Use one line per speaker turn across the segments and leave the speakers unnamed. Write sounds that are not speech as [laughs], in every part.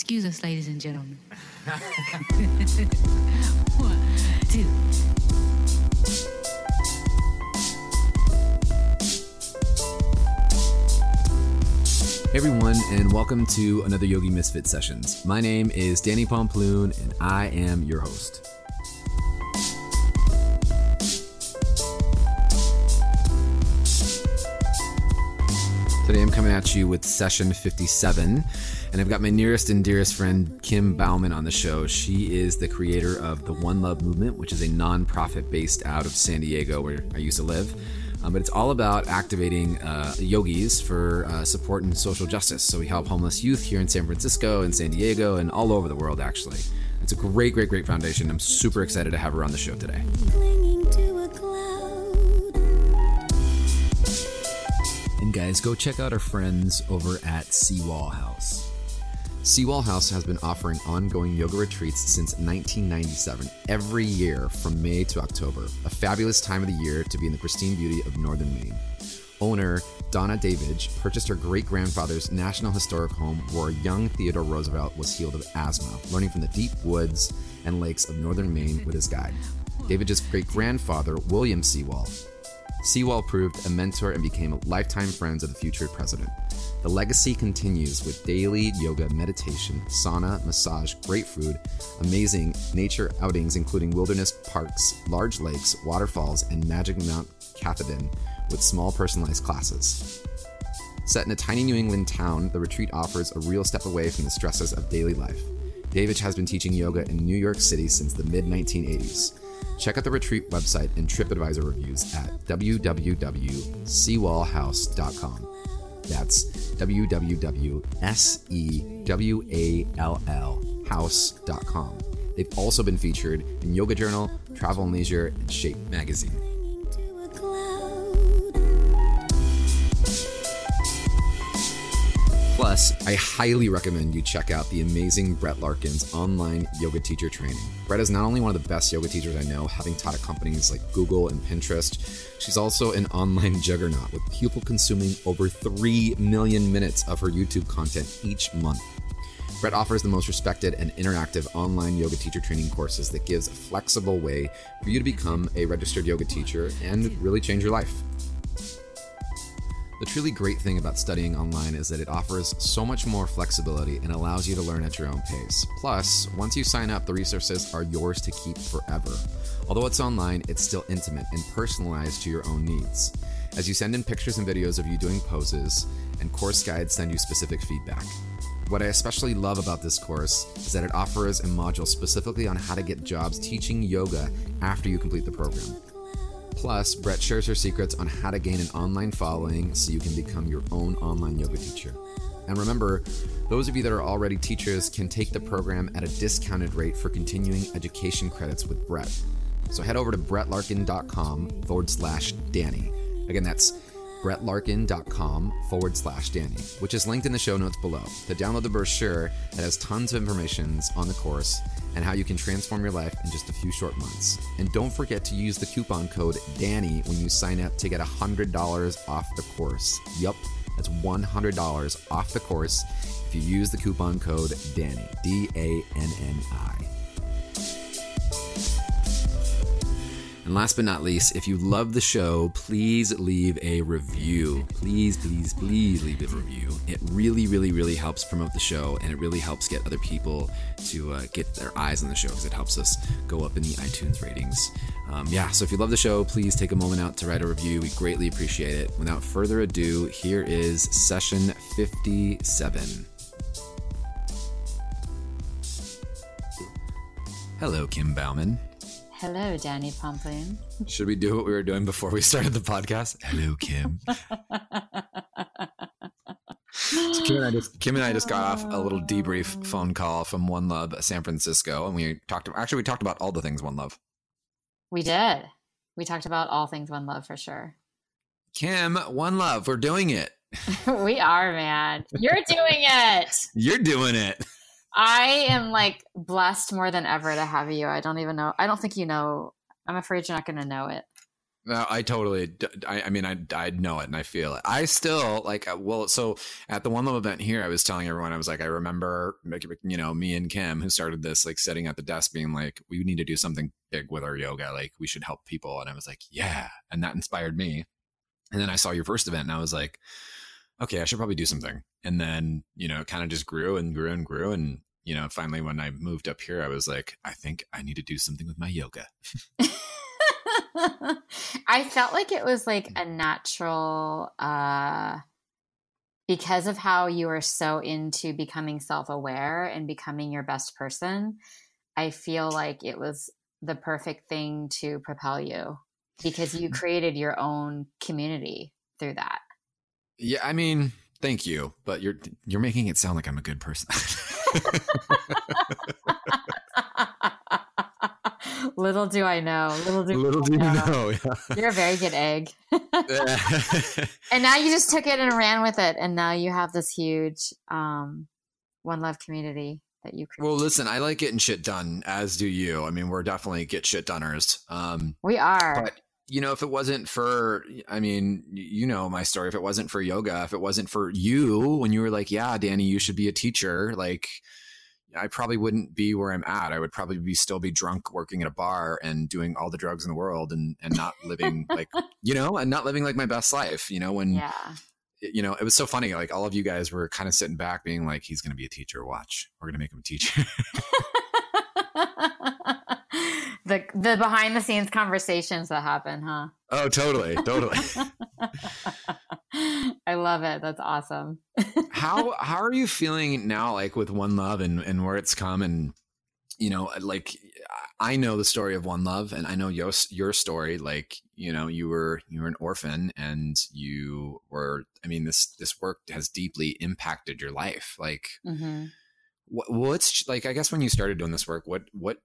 Excuse us, ladies and gentlemen. [laughs] One, two.
Hey everyone, and welcome to another Yogi Misfit Sessions. My name is Danny Pomploon, and I am your host. Today I'm coming at you with session 57, and I've got my nearest and dearest friend Kim Bauman on the show. She is the creator of the One Love Movement, which is a nonprofit based out of San Diego, where I used to live. Um, but it's all about activating uh, yogis for uh, support and social justice. So we help homeless youth here in San Francisco and San Diego and all over the world, actually. It's a great, great, great foundation. I'm super excited to have her on the show today. Guys, go check out our friends over at Sewall House. Sewall House has been offering ongoing yoga retreats since 1997, every year from May to October. A fabulous time of the year to be in the pristine beauty of northern Maine. Owner Donna Davidge purchased her great grandfather's National Historic Home where young Theodore Roosevelt was healed of asthma, learning from the deep woods and lakes of northern Maine with his guide. Davidge's great grandfather, William Sewall, Sewall proved a mentor and became lifetime friends of the future president. The legacy continues with daily yoga, meditation, sauna, massage, great food, amazing nature outings including wilderness parks, large lakes, waterfalls, and Magic Mount Katahdin with small personalized classes. Set in a tiny New England town, the retreat offers a real step away from the stresses of daily life. Davidge has been teaching yoga in New York City since the mid 1980s. Check out the retreat website and TripAdvisor reviews at www.sewallhouse.com. That's www.sewall house.com. They've also been featured in Yoga Journal, Travel and Leisure, and Shape magazine. Plus, I highly recommend you check out the amazing Brett Larkin's online yoga teacher training. Brett is not only one of the best yoga teachers I know, having taught at companies like Google and Pinterest, she's also an [laughs] online juggernaut with people consuming over 3 million minutes of her YouTube content each month. Brett offers the most respected and interactive online yoga teacher training courses that gives a flexible way for you to become a registered yoga teacher and really change your life. The truly great thing about studying online is that it offers so much more flexibility and allows you to learn at your own pace. Plus, once you sign up, the resources are yours to keep forever. Although it's online, it's still intimate and personalized to your own needs. As you send in pictures and videos of you doing poses, and course guides send you specific feedback. What I especially love about this course is that it offers a module specifically on how to get jobs teaching yoga after you complete the program. Plus, Brett shares her secrets on how to gain an online following so you can become your own online yoga teacher. And remember, those of you that are already teachers can take the program at a discounted rate for continuing education credits with Brett. So head over to brettlarkin.com forward slash Danny. Again, that's brettlarkin.com forward slash Danny, which is linked in the show notes below to download the brochure that has tons of information on the course and how you can transform your life in just a few short months. And don't forget to use the coupon code DANNY when you sign up to get $100 off the course. Yup, that's $100 off the course if you use the coupon code DANNY, D A N N I. And last but not least, if you love the show, please leave a review. Please, please, please leave a review. It really, really, really helps promote the show and it really helps get other people to uh, get their eyes on the show because it helps us go up in the iTunes ratings. Um, yeah, so if you love the show, please take a moment out to write a review. We greatly appreciate it. Without further ado, here is session 57. Hello, Kim Bauman.
Hello, Danny Pomplin.
Should we do what we were doing before we started the podcast? Hello, Kim. So Kim and I just Kim and I just got off a little debrief [laughs] phone call from One Love San Francisco, and we talked. Actually, we talked about all the things One Love.
We did. We talked about all things one love for sure.
Kim, One Love, we're doing it. [laughs]
we are, man. You're doing it. [laughs]
You're doing it.
I am like blessed more than ever to have you. I don't even know. I don't think you know. I'm afraid you're not going to know it.
No, I totally. I mean, I I know it and I feel it. I still like. uh, Well, so at the One Love event here, I was telling everyone, I was like, I remember, you know, me and Kim, who started this, like, sitting at the desk, being like, we need to do something big with our yoga. Like, we should help people. And I was like, yeah, and that inspired me. And then I saw your first event, and I was like, okay, I should probably do something. And then you know, it kind of just grew and grew and grew, and you know, finally, when I moved up here, I was like, I think I need to do something with my yoga. [laughs]
I felt like it was like a natural uh because of how you are so into becoming self-aware and becoming your best person. I feel like it was the perfect thing to propel you because you [laughs] created your own community through that.
Yeah, I mean, thank you, but you're you're making it sound like I'm a good person. [laughs]
little do I know. Little do,
Little
I
do you
know.
know.
You're a very good egg. [laughs] [laughs] and now you just took it and ran with it and now you have this huge um one love community that you create
well, listen, I like getting shit done, as do you. I mean, we're definitely get shit doners. Um,
we are
but you know, if it wasn't for, I mean, you know my story. If it wasn't for yoga, if it wasn't for you, when you were like, "Yeah, Danny, you should be a teacher," like. I probably wouldn't be where I'm at. I would probably be still be drunk working at a bar and doing all the drugs in the world and and not living like [laughs] you know and not living like my best life. You know when
yeah
you know, it was so funny. Like all of you guys were kind of sitting back, being like, "He's going to be a teacher. Watch, we're going to make him a teacher." [laughs] [laughs]
the the behind the scenes conversations that happen huh
oh, totally, totally. [laughs]
i love it that's awesome [laughs]
how how are you feeling now? Like with One Love and and where it's come, and you know, like I know the story of One Love, and I know your your story. Like you know, you were you were an orphan, and you were. I mean, this this work has deeply impacted your life. Like.
hmm
what, what's like i guess when you started doing this work what what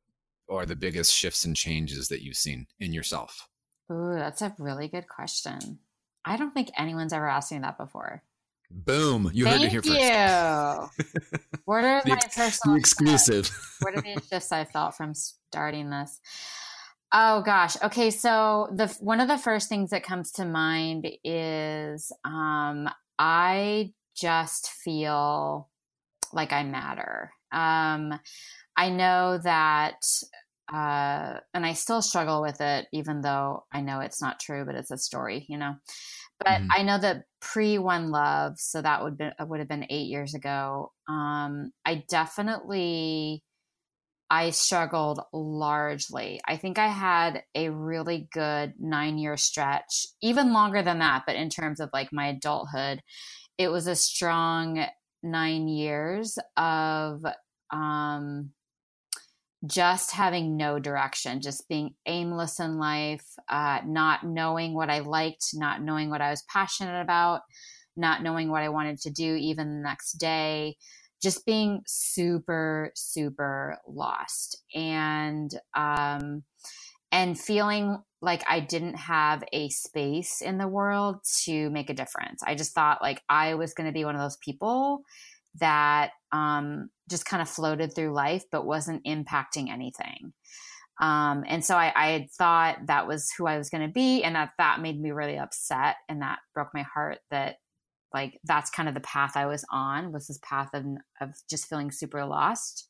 are the biggest shifts and changes that you've seen in yourself?
Ooh, that's a really good question. I don't think anyone's ever asked me that before.
Boom you heard
Thank
it here first.
you. [laughs] what are
The
my
ex-
personal
exclusive.
What are the [laughs] shifts i felt from starting this? Oh gosh. Okay so the one of the first things that comes to mind is um i just feel like I matter. Um, I know that, uh, and I still struggle with it, even though I know it's not true, but it's a story, you know. But
Mhm.
I know that pre One Love, so that would be would have been eight years ago. Um, I definitely I struggled largely. I think I had a really good nine year stretch, even longer than that, but in terms of like my adulthood, it was a strong nine years of um, just having no direction, just being aimless in life, uh, not knowing what I liked, not knowing what I was passionate about, not knowing what I wanted to do even the next day, just being super, super lost. And, um, and feeling like I didn't have a space in the world to make a difference. I just thought like I was going to be one of those people that um, just kind of floated through life but wasn't impacting anything. Um, and so I, I had thought that was who I was going to be, and that that made me really upset, and that broke my heart. That like that's kind of the path I was on was this path of of just feeling super lost.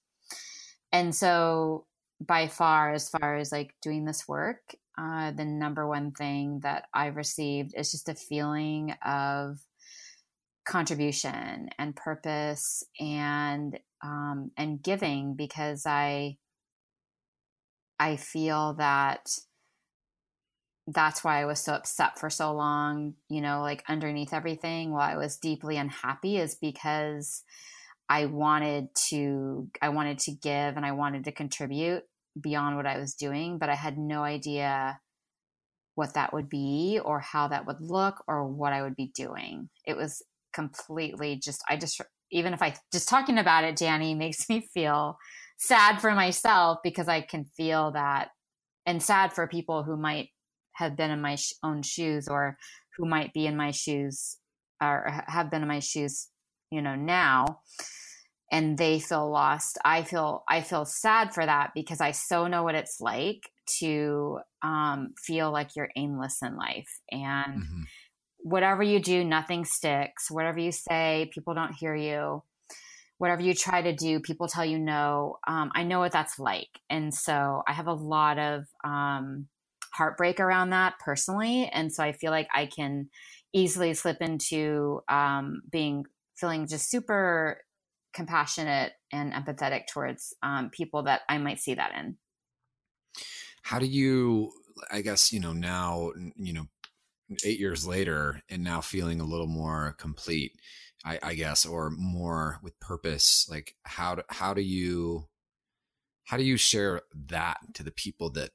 And so by far, as far as like doing this work, uh, the number one thing that I've received is just a feeling of contribution and purpose and um, and giving because I I feel that that's why I was so upset for so long, you know, like underneath everything while I was deeply unhappy is because I wanted to I wanted to give and I wanted to contribute beyond what I was doing, but I had no idea what that would be or how that would look or what I would be doing. It was completely just I just even if I just talking about it, Danny [laughs] makes me feel sad for myself because I can feel that and sad for people who might have been in my sh- own shoes or who might be in my shoes or have been in my shoes, you know, now and they feel lost. I feel I feel sad for that because I so know what it's like to um, feel like you're aimless in life and
Mhm.
Whatever you do, nothing sticks. Whatever you say, people don't hear you. Whatever you try to do, people tell you no. Um, I know what that's like. And so I have a lot of um, heartbreak around that personally. And so I feel like I can easily slip into um, being, feeling just super compassionate and empathetic towards um, people that I might see that in.
How do you, I guess, you know, now, you know, eight years later and now feeling a little more complete, I, I guess, or more with purpose, like how, do, how do you, how do you share that to the people that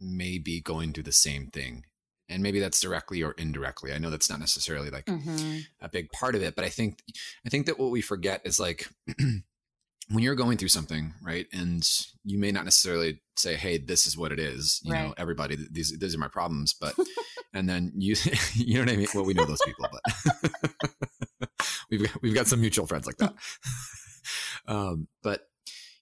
may be going through the same thing? And maybe that's directly or indirectly. I know that's not necessarily like
Mm-hmm.
a big part of it but i think i think that what we forget is like [clears throat] when you're going through something right and you may not necessarily say hey this is what it is you know everybody these these are my problems but [laughs] and then you [laughs] you know what i mean? Well we know those people but [laughs] we've got, we've got some mutual friends like that. [laughs] Um but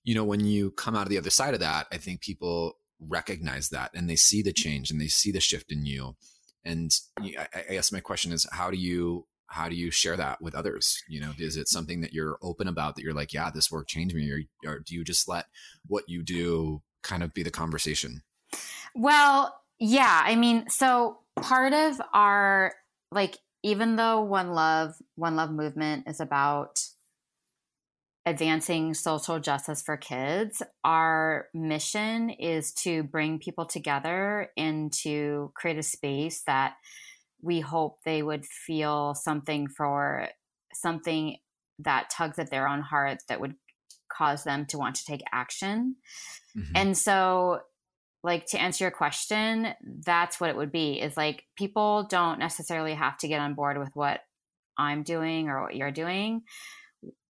you know when you come out of the other side of that i think people recognize that and they see the change and they see the shift in you. And I, I guess my question is how do you how do you share that with others? You know is it something that you're open about that you're like yeah this work changed me or, or do you just let what you do kind of be the conversation?
Well, yeah. I mean, so part of our like, even though One Love, One Love movement is about advancing social justice for kids, our mission is to bring people together and to create a space that we hope they would feel something for something that tugs at their own heart that would cause them to want to take action.
Mhm.
And so like to answer your question, that's what it would be is like people don't necessarily have to get on board with what I'm doing or what you're doing.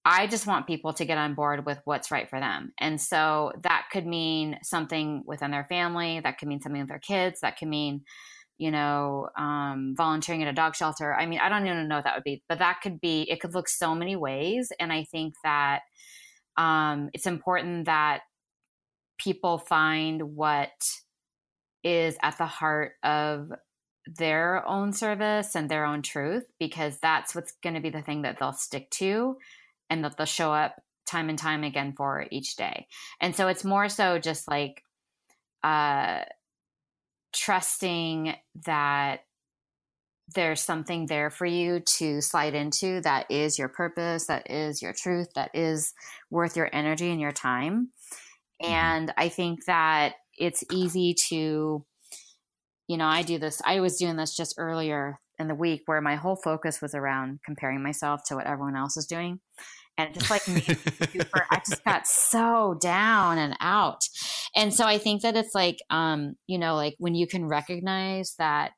I just want people to get on board with what's right for them. And so that could mean something within their family, that could mean something with their kids, that could mean, you know, um, volunteering at a dog shelter. I mean, I don't even know what that would be, but that could be, it could look so many ways. And I think that um, it's important that people find what is at the heart of their own service and their own truth because that's what's going to be the thing that they'll stick to and that they'll show up time and time again for each day. And so it's more so just like uh trusting that there's something there for you to slide into that is your purpose, that is your truth, that is worth your energy and your time.
Mhm.
And I think that it's easy to, you know, I do this, I was doing this just earlier in the week where my whole focus was around comparing myself to what everyone else is doing. And just like me super, I just [laughs] got so down and out. And so I think that it's like, um, you know, like when you can recognize that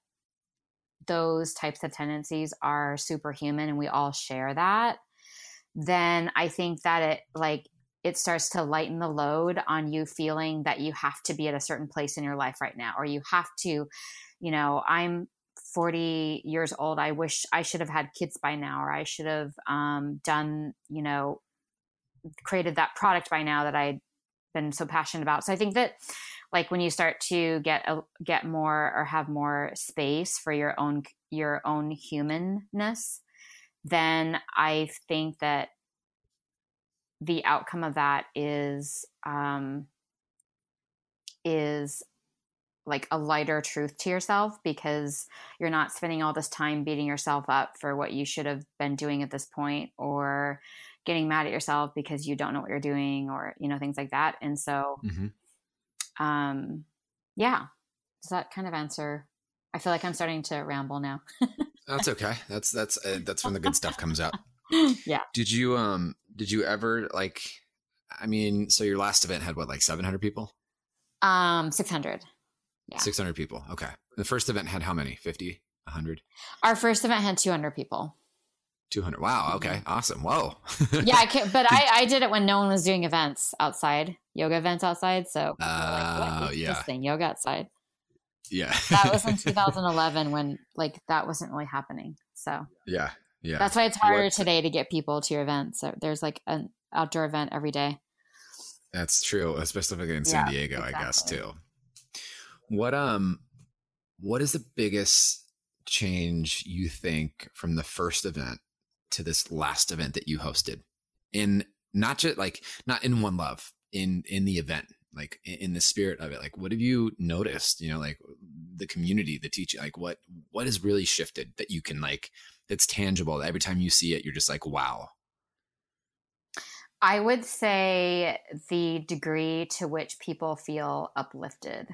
those types of tendencies are superhuman and we all share that, then I think that it like it starts to lighten the load on you feeling that you have to be at a certain place in your life right now or you have to, you know, I'm 40 years old. I wish I should have had kids by now or I should have um, done, you know, created that product by now that I'd been so passionate about. So I think that like when you start to get a, get more or have more space for your own your own humanness then i think that the outcome of that is um is like a lighter truth to yourself because you're not spending all this time beating yourself up for what you should have been doing at this point or getting mad at yourself because you don't know what you're doing or you know things like that. And so
Mhm.
um yeah. Does that kind of answer? I feel like i'm starting to ramble now.
That's okay. That's that's uh, that's when the good stuff comes out. [laughs]
Yeah.
Did you um did you ever like i mean so your last event had what like 700 people?
Um 600 Yeah.
600 people. Okay. The first event had how many? 50 100
our first event had 200 people.
200 wow okay. Awesome. Whoa.
Yeah I can't, but [laughs] I, I did it when no one was doing events outside yoga events outside so were like,
Oh, yeah.
this thing yoga outside?
Yeah.
That was in [laughs] 2011 when like that wasn't really happening so.
Yeah yeah
that's why it's harder today to get people to your events so there's like an outdoor event every day
That's true, especially in San
Yeah,
Diego, I guess too. What um what is the biggest change you think from the first event to this last event that you hosted? In not just like not in one love, in in the event, like in, in the spirit of it. Like what have you noticed, you know, like the community, the teaching, like what what has really shifted that you can like that's tangible. Every time you see it, you're just like, wow.
I would say the degree to which people feel uplifted.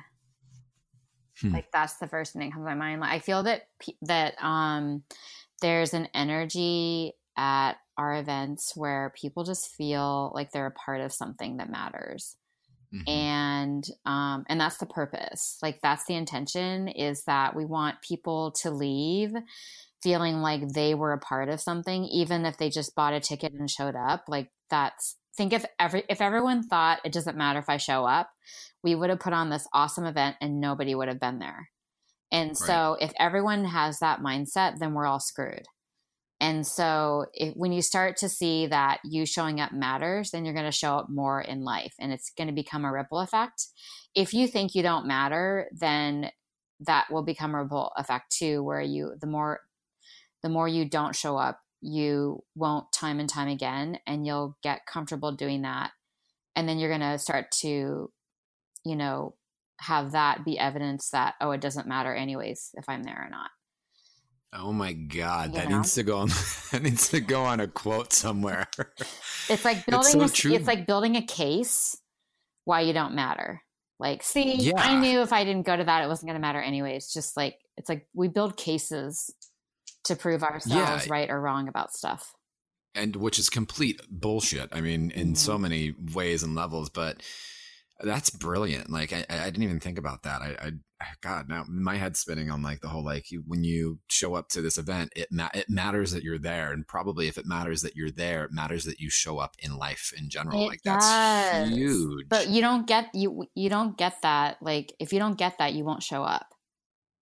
Hmm.
Like that's the first thing that comes to my mind. Like, I feel that that um, there's an energy at our events where people just feel like they're a part of something that matters
Mhm.
and um, and that's the purpose like that's the intention is that we want people to leave feeling like they were a part of something even if they just bought a ticket and showed up like that's think if every if everyone thought it doesn't matter if i show up we would have put on this awesome event and nobody would have been there. And so if everyone has that mindset then we're all screwed. And so if, when you start to see that you showing up matters, then you're going to show up more in life and it's going to become a ripple effect. If you think you don't matter, then that will become a ripple effect too, where you, the more, the more you don't show up, you won't time and time again, and you'll get comfortable doing that. And then you're going to start to, you know, have that be evidence that, oh, it doesn't matter anyways if I'm there or not.
Oh my god,
You
that
know?
needs to go on [laughs] that needs to go on a quote somewhere. [laughs]
It's like [laughs] building It's
so
a,
true.
it's like building a case why you don't matter. Like, see,
Yeah.
I knew if I didn't go to that, it wasn't to matter anyways. Just like it's like we build cases to prove ourselves
Yeah.
right or wrong about stuff.
and which is complete bullshit. I mean, in
Mhm.
so many ways and levels, but that's brilliant. Like I, I didn't even think about that. I, I, God, now my head's spinning on like the whole like you, when you show up to this event, it ma- it matters that you're there, and probably if it matters that you're there, it matters that you show up in life in general.
It
like that's
does.
huge.
But you don't get you you don't get that. Like if you don't get that, you won't show up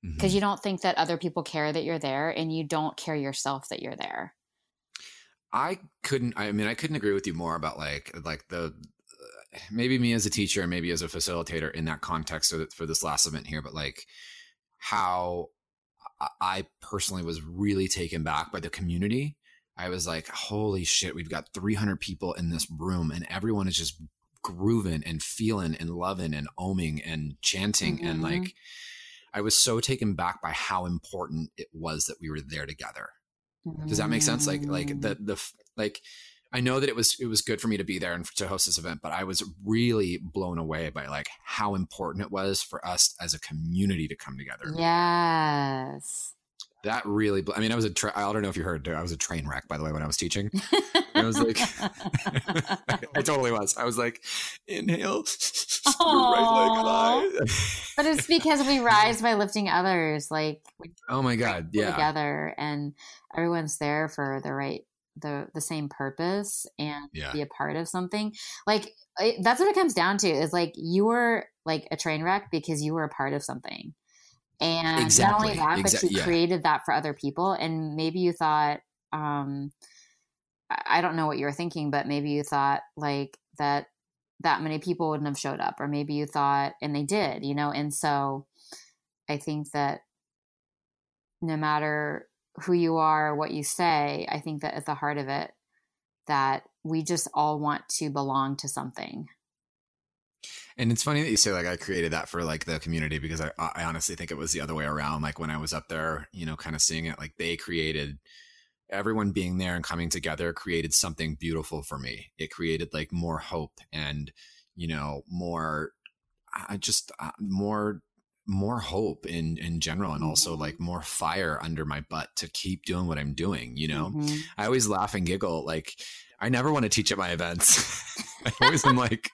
Because you don't think that other people care that you're there, and you don't care yourself that you're there.
I couldn't. I mean, I couldn't agree with you more about like like the uh, maybe me as a teacher, maybe as a facilitator in that context for, for this last event here, but like how I- personally was really taken back by the community. I was like, holy shit, we've got 300 people in this room, and everyone is just grooving and feeling and loving and oming and chanting and
Mhm.
like. I was so taken back by how important it was that we were there together. Does that make sense? Like like mm. the the like I know that it was it was good for me to be there and to host this event, but I was really blown away by like how important it was for us as a community to come together.
Yes.
That really, I mean, I was a tra- I don't know if you heard, I was a train wreck by the way when I was teaching. [laughs] I was like, [laughs] I totally was. I was like, inhale, [laughs] right.
But it's because we [laughs] rise by lifting others. Like we
oh my god, yeah,
together, and everyone's there for the right the the same purpose and
Yeah.
be a part of something. Like it, that's what it comes down to. Is like you were like a train wreck because you were a part of something, and not only
Exactly,
that, but
exa-
you
yeah.
created that for other people. And maybe you thought, um, I I don't know what you were thinking, but maybe you thought like that that many people wouldn't have showed up or maybe you thought and they did you know and so i think that no matter who you are what you say i think that at the heart of it that we just all want to belong to something
And it's funny that you say like I created that for like the community because I I honestly think it was the other way around. Like when I was up there, you know, kind of seeing it, like they created everyone being there and coming together created something beautiful for me. It created like more hope and you know more, I just uh, more more hope in in general and also
Mhm.
like more fire under my butt to keep doing what I'm doing. You know,
Mhm.
I always laugh and giggle. Like, I never want to teach at my events. [laughs] I always am like,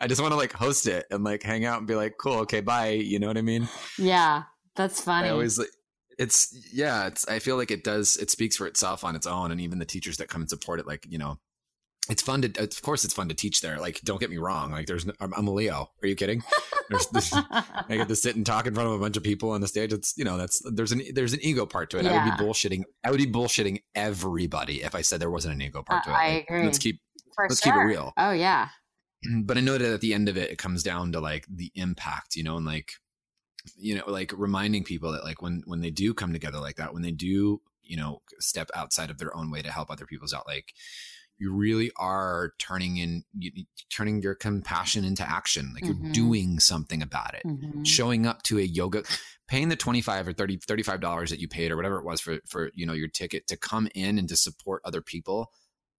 I just want to like host it and like hang out and be like, cool, okay, bye. You know what I mean?
yeah that's funny
I always like, it's, yeah, it's, I feel like it does, it speaks for itself on its own. And even the teachers that come and support it, like, you know, it's fun to, of course, it's fun to teach there. Like, don't get me wrong. Like, there's, no, I'm, I'm a Leo. Are you kidding? There's this, I get to sit and talk in front of a bunch of people on the stage. It's you know that's there's an there's an ego part to it. I would be bullshitting. I would be bullshitting everybody if I said there wasn't an ego part to it.
I- I
Like,
agree.
Let's keep
For
let's keep it real.
oh yeah [clears throat]
But I know that at the end of it, it comes down to like the impact, you know, and like you know like reminding people that like when when they do come together like that when they do you know step outside of their own way to help other people's out like you really are turning in you, turning your compassion into action like
Mhm.
you're doing something about it
Mhm.
showing up to a yoga paying the 25 or 30 35 dollars that you paid or whatever it was for for you know your ticket to come in and to support other people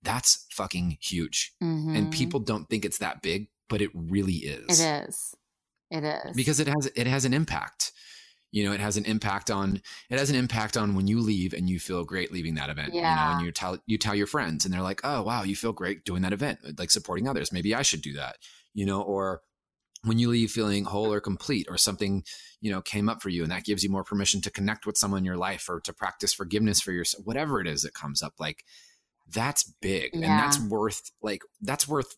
that's fucking huge and
Mhm.
people don't think it's that big but it really is
It is. It is.
Because it has it has an impact. You know it has an impact on it has an impact on when you leave and you feel great leaving that event you know
Yeah.
and you tell you tell your friends and they're like oh wow you feel great doing that event like supporting others. Maybe i should do that you know or when you leave feeling whole or complete or something you know came up for you and that gives you more permission to connect with someone in your life or to practice forgiveness for yourself whatever it is that comes up like that's big and that's worth like that's worth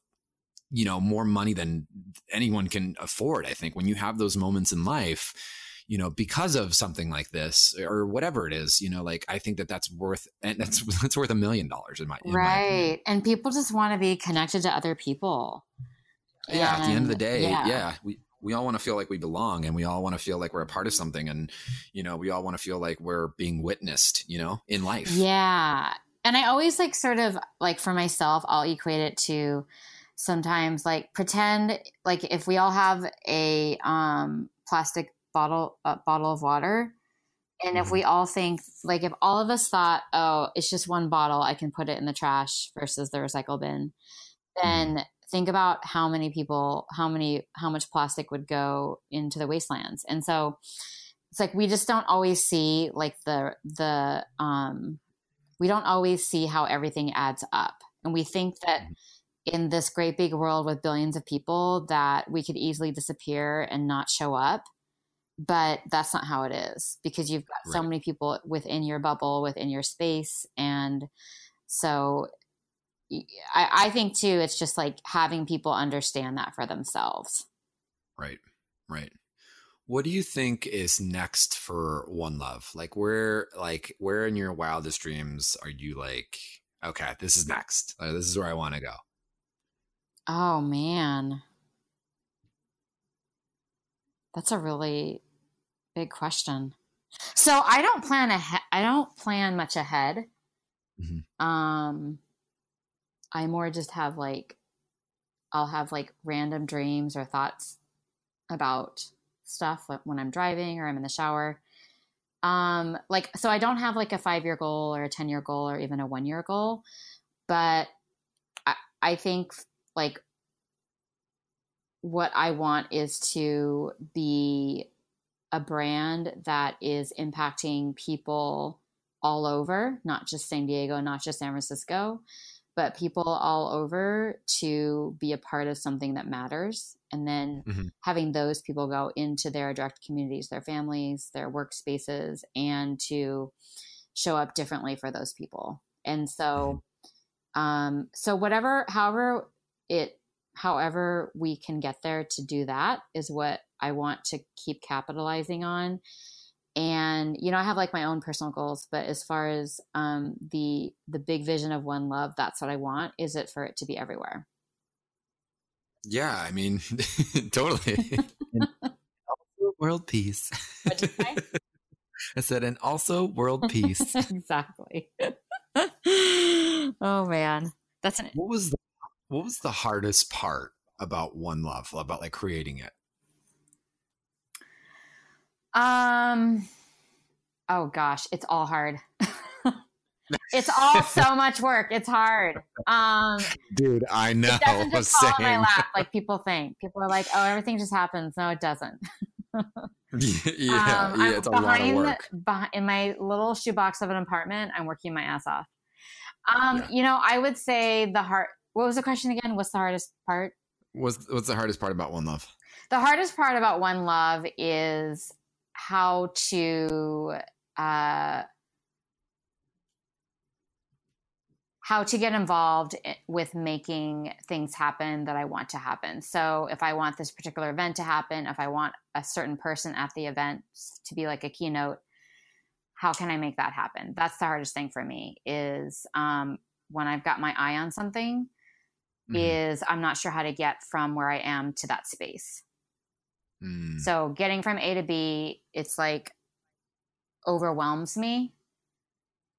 you know more money than anyone can afford i think. When you have those moments in life you know because of something like this or whatever it is you know like i think that that's worth and that's [laughs] that's worth a million dollars in my in my
right. And people just want to be connected to other people.
Yeah at the end of the day
yeah.
yeah, we we all want to feel like we belong and we all want to feel like we're a part of something and you know we all want to feel like we're being witnessed you know in life.
Yeah. And I always like sort of like for myself, I'll equate it to sometimes like pretend like if we all have a um plastic bottle uh, bottle of water and if
Mhm.
we all think like if all of us thought, oh, it's just one bottle, I can put it in the trash versus the recycle bin, then think about how many people, how many, how much plastic would go into the wastelands. And so it's like we just don't always see like the the um we don't always see how everything adds up. And we think that in this great big world with billions of people that we could easily disappear and not show up but that's not how it is because you've got so many people within your bubble within your space and so I think too it's just like having people understand that for themselves
Right. Right. What do you think is next for One Love? Like where like where in your wildest dreams are you like, okay, this is next. Like, this is where I want to go.
Oh man. That's a really big question. So i don't plan ahead i don't plan much ahead.
Mhm.
um i more just have like i'll have like random dreams or thoughts about stuff like when i'm driving or i'm in the shower. Um like so i don't have like a five year goal or a 10 year goal or even a one year goal but i i think like what i want is to be a brand that is impacting people all over, not just San Diego, not just San Francisco, but people all over to be a part of something that matters. And then
Mhm.
having those people go into their direct communities, their families, their workspaces, and to show up differently for those people. And so, um, so whatever, however it, however we can get there to do that is what I want to keep capitalizing on and you know i have like my own personal goals but as far as um the the big vision of one love that's what i want is it for it to be everywhere
Yeah, I mean, [laughs] totally. World peace.
What'd you say? [laughs]
I said, and also world peace. [laughs]
exactly oh man that's an
what was the, what was the hardest part about One Love, about like creating it?
um oh gosh it's all hard [laughs] it's all so much work it's hard um
Dude, I know.
it doesn't just fall in my lap [laughs] like people think people are like oh everything just happens no it doesn't [laughs]
yeah,
Um,
yeah,
I'm
it's a lot of
behind-
work.
beh- in my little shoebox of an apartment. I'm working my ass off. Um,
Yeah.
you know, I would say the hard. What was the question again? What's the hardest part?
What's what's the hardest part about One Love?
The hardest part about One Love is how to uh, how to get involved with making things happen that I want to happen. So if I want this particular event to happen, if I want a certain person at the event to be like a keynote, how can I make that happen? That's the hardest thing for me is um, when I've got my eye on something
Mhm.
is I'm not sure how to get from where I am to that space.
Mm.
So getting from A to B, it's like overwhelms me.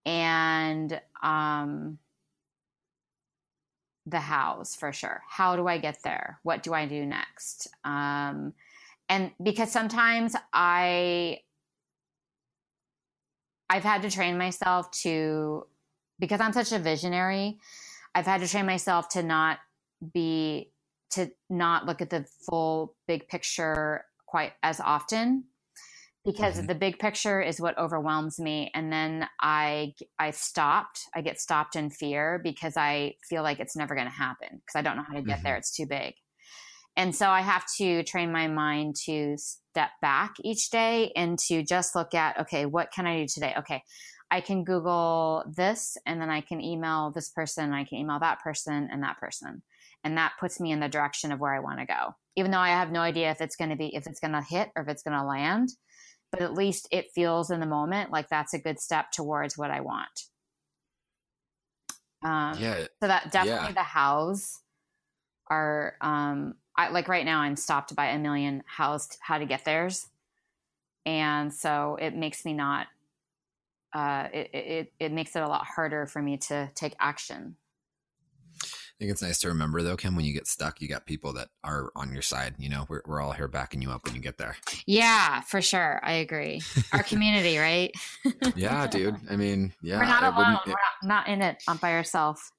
And um the hows for sure. How do I get there? What do I do next? Um and because sometimes I I've had to train myself to because I'm such a visionary, I've had to train myself to not be to not look at the full big picture quite as often because
Mhm.
the big picture is what overwhelms me. And then i i stopped i get stopped in fear because i feel like it's never going to happen because i don't know how to get there it's too big. And so i have to train my mind to step back each day and to just look at okay what can i do today? Okay i can google this and then i can email this person i can email that person and that person and that puts me in the direction of where i want to go even though i have no idea if it's going to be if it's going to hit or if it's going to land but at least it feels in the moment like that's a good step towards what I want. Um,
yeah.
So that definitely
Yeah.
the hows are um, I, like right now I'm stopped by a million hows how to get theirs, and so it makes me not. Uh, it, it it makes it a lot harder for me to take action.
I think it's nice to remember though, Kim, when you get stuck, you got people that are on your side. You know, we're, we're all here backing you up when you get there.
Yeah, for sure. I agree. Our [laughs] community, right?
Yeah, dude. I mean, yeah.
We're not alone.
wouldn't-
We're not, not in it by ourselves.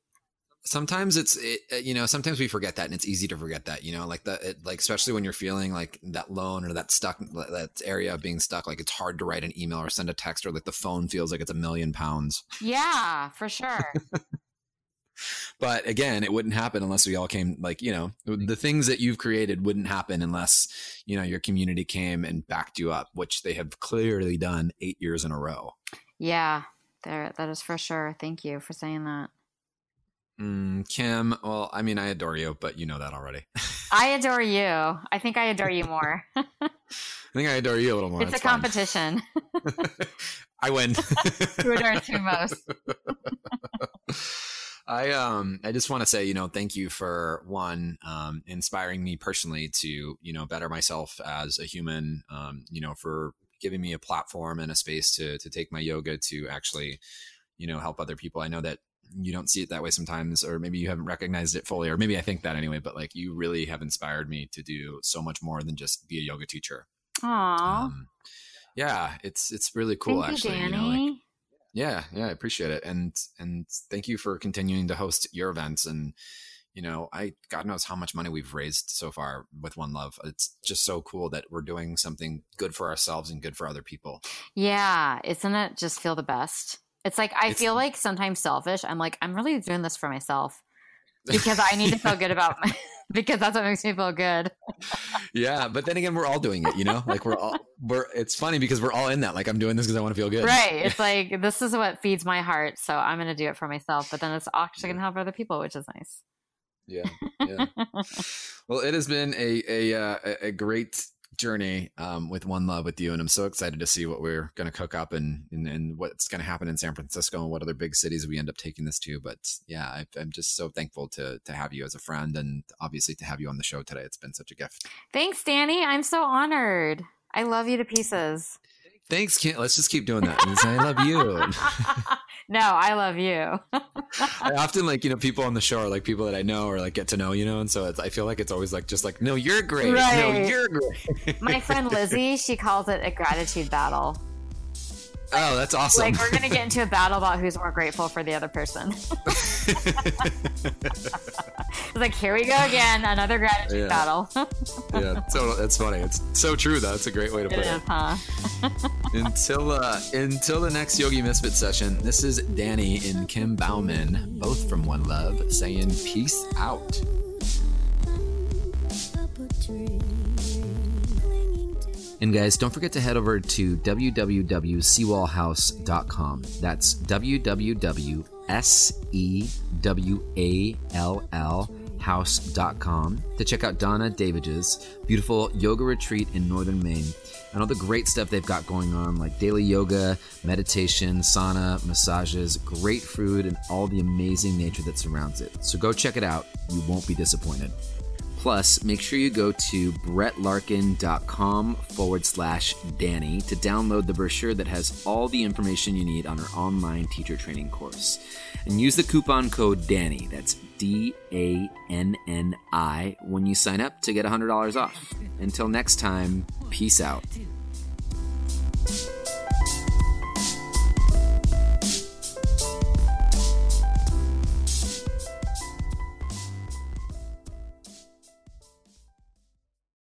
Sometimes it's it, uh, you know sometimes we forget that and it's easy to forget that you know like the it, like especially when you're feeling like that lone or that stuck that area of being stuck like it's hard to write an email or send a text or like the phone feels like it's a million pounds
Yeah, for sure. [laughs]
but again it wouldn't happen unless we all came like you know the things that you've created wouldn't happen unless you know your community came and backed you up which they have clearly done eight years in a row
Yeah, there that is for sure. Thank you for saying that.
Mm, kim well i mean i adore you but you know that already [laughs]
I adore you. I think I adore you more. [laughs]
i think i adore you a little more
it's a
fine.
competition. [laughs]
i win
Who adores you most?
I um I just want to say you know thank you for one um inspiring me personally to you know better myself as a human um you know for giving me a platform and a space to to take my yoga to actually you know help other people I know that you don't see it that way sometimes or maybe you haven't recognized it fully or maybe I think that anyway but like you really have inspired me to do so much more than just be a yoga teacher.
Aw,
um yeah it's it's really cool
thank
actually
you,
you know like yeah yeah i appreciate it and and thank you for continuing to host your events and you know i god knows how much money we've raised so far with one love. It's just so cool that we're doing something good for ourselves and good for other people.
Yeah, isn't it just feel the best? It's like I
It's-
feel like sometimes selfish. I'm like I'm really doing this for myself [laughs] because I need to feel good about my [laughs] because that's what makes me feel good.
yeah but then again we're all doing it you know like we're all we're it's funny because we're all in that like i'm doing this because i want to feel good
Right. It's [laughs] like this is what feeds my heart, so I'm going to do it for myself, but then it's actually going to help other people, which is nice.
yeah yeah well it has been a a uh, a- a great journey um, with one love with you and i'm so excited to see what we're going to cook up and, and and what's going to happen in san francisco and what other big cities we end up taking this to but yeah I, i'm just so thankful to to have you as a friend and obviously to have you on the show today it's been such a gift
Thanks, Danny. I'm so honored. I love you to pieces.
Thanks Kim. let's just keep doing that and say, i love you [laughs]
no, I love you.
i [laughs] often like you know people on the show are like people that i know or like get to know you know and so it's, i feel like it's always like just like no you're great no you're great
My friend [laughs] Lizzie, she calls it a gratitude battle.
Oh that's awesome
Like we're gonna get into a battle about who's more grateful for the other person. it's [laughs] like here we go again, another gratitude
Yeah.
battle. [laughs]
yeah, so that's funny. It's so true though. It's a great way to put
is,
it.
huh? [laughs]
Until uh, until the next Yogi Misfit session, this is Danny and Kim Bauman, both from One Love, saying peace out. And guys, don't forget to head over to www.sewallhouse.com. That's www.sewall house.com to check out Donna Davidge's beautiful yoga retreat in northern Maine and all the great stuff they've got going on, like daily yoga, meditation, sauna, massages, great food, and all the amazing nature that surrounds it. So go check it out. You won't be disappointed. Plus, make sure you go to brettlarkin.com forward slash Danny to download the brochure that has all the information you need on our online teacher training course. And use the coupon code Danny, that's D A N N I, when you sign up to get $100 off. Until next time, peace out.